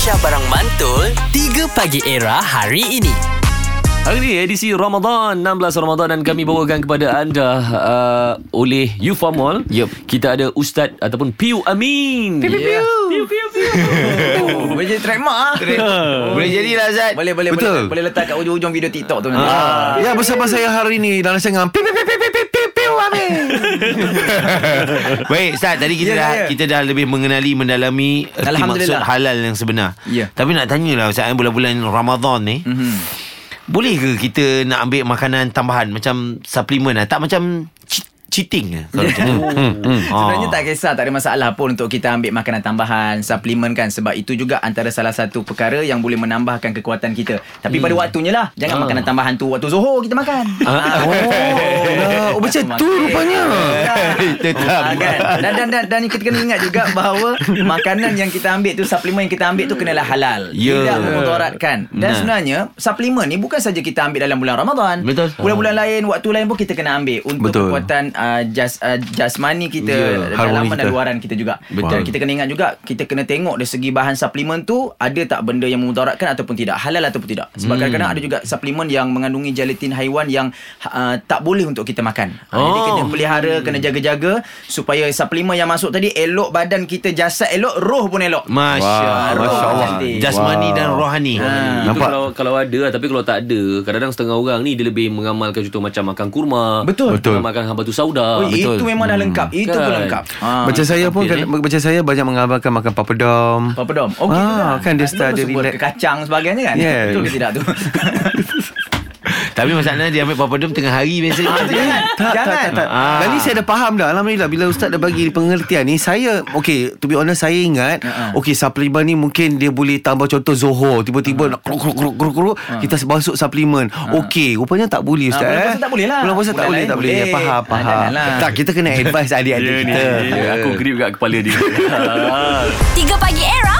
Aisyah Barang Mantul 3 Pagi Era hari ini Hari ini edisi Ramadan 16 Ramadan dan kami bawakan kepada anda uh, oleh Yufa Mall. Yup. Kita ada Ustaz ataupun Piu Amin. Piu piu. Piu piu piu. Boleh jadi trademark ah. Boleh jadilah Zat Boleh boleh Betul boleh boleh letak kat ujung-ujung video TikTok tu nanti. Ah. Ya bersama saya hari ini dalam sengang piu piu amin. Baik Ustaz tadi kita Ya, dah ya. kita dah lebih mengenali mendalami erti maksud Alhamdulillah. halal yang sebenar. Ya. Tapi nak tanyalah Ustaz eh, bulan-bulan Ramadan ni Mhm. boleh ke kita nak ambil makanan tambahan macam suplemen lah tak macam cheating kalau macam tu. Sebenarnya Ah. tak kisah Tak ada masalah pun Untuk kita ambil makanan tambahan Suplemen kan Sebab itu juga Antara salah satu perkara Yang boleh menambahkan kekuatan kita Tapi pada waktunya lah Jangan makanan tambahan tu Waktu Zohor kita makan ah. Oh, lah. oh macam tu rupanya. Tetap. Ah, kan? dan, dan, dan, dan kita kena ingat juga bahawa makanan yang kita ambil tu suplemen yang kita ambil tu kenalah halal. Ya. Tidak memudaratkan. Dan Nah. sebenarnya suplemen ni bukan saja kita ambil dalam bulan Ramadan. Betul. Bulan-bulan lain, waktu lain pun kita kena ambil untuk Betul. kekuatan uh, jas, uh, jasmani kita Ya, harmoni dalam dan kita. luaran kita juga. Betul. Dan kita kena ingat juga kita kena tengok dari segi bahan suplemen tu ada tak benda yang memudaratkan ataupun tidak, halal ataupun tidak. Sebab Hmm. kadang-kadang ada juga suplemen yang mengandungi gelatin haiwan yang uh, tak boleh untuk kita makan. Oh. Jadi kena pelihara, kena jaga-jaga supaya suplemen yang masuk tadi elok badan kita, jasad elok, roh pun elok. Masya Wah, Allah. Masya Allah. Jasmani Wow. dan rohani. Ha. Itu Nampak? kalau kalau ada lah, tapi kalau tak ada kadang-kadang setengah orang ni dia lebih mengamalkan contoh macam makan kurma Betul. Betul. makan habatus sauda Oh, betul. itu memang dah lengkap. Itu pun Kan. lengkap. Ha. Macam saya pun kan, macam saya banyak mengamalkan makan papadom. Papadom. Okey Ah, juga. kan dia Ah, start itu dia relax. kacang sebagainya kan? Yeah. Betul ke tidak tu? Tapi masalahnya dia ambil papadom tengah hari biasanya. Ah, jangan. tak, Jangan. tak, tak, tak. Ah. Ni saya dah faham dah. Alhamdulillah bila ustaz dah bagi pengertian ni, saya okay, to be honest saya ingat, Ah, ah. okay suplemen ni mungkin dia boleh tambah contoh Zohor, tiba-tiba nak kruk kruk kruk kruk kruk, kita masuk suplemen. Okey, rupanya tak boleh ustaz. Ah, bulan eh. puasa tak boleh lah. Bulan puasa tak boleh, tak boleh. boleh. Ya, faham, Ah, faham. Tak, kita kena advise adik-adik Ya, kita. ya, aku grip kat kepala dia 3 Pagi Era